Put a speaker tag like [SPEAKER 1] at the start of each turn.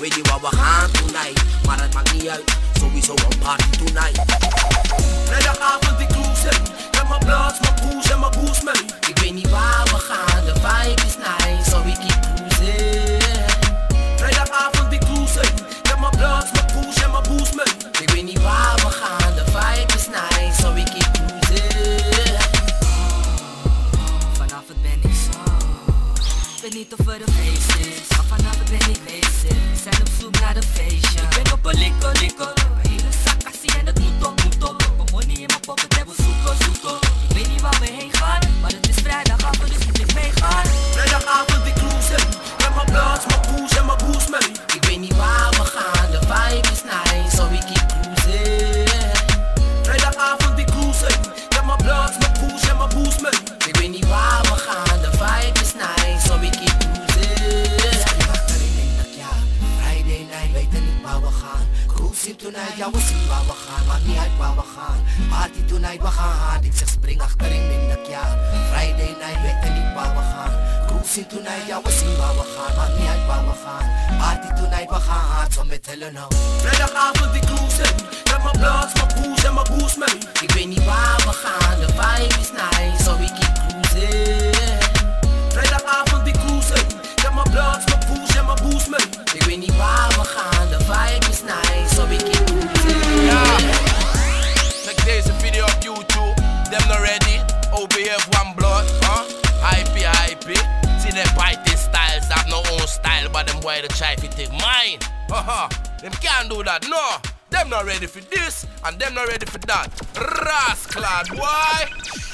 [SPEAKER 1] boxer. Weet je waar we gaan tonight? Maar het maakt niet uit, sowieso een party tonight. Ik cruisen, met mijn bloods, niet
[SPEAKER 2] of er een feest is, maar vanavond ben ik bezig. We zijn op
[SPEAKER 1] tonight, ja we zien waar we gaan, maakt niet uit waar we gaan. Party tonight, we gaan hard, ik zeg spring achterin denk dat ja. Friday night, weten niet waar we gaan. Cruising tonight, ja we zien waar we gaan, maakt niet uit waar we gaan. Party tonight, we gaan hard, zo met Helen nou. Vrijdagavond ik cruisen,
[SPEAKER 3] One blood. Huh? Hype, hype. See them fighting styles have no own style, but them boy the try to take mine. Haha. Them can't do that. No. Them not ready for this, and them not ready for that. Rascal, boy.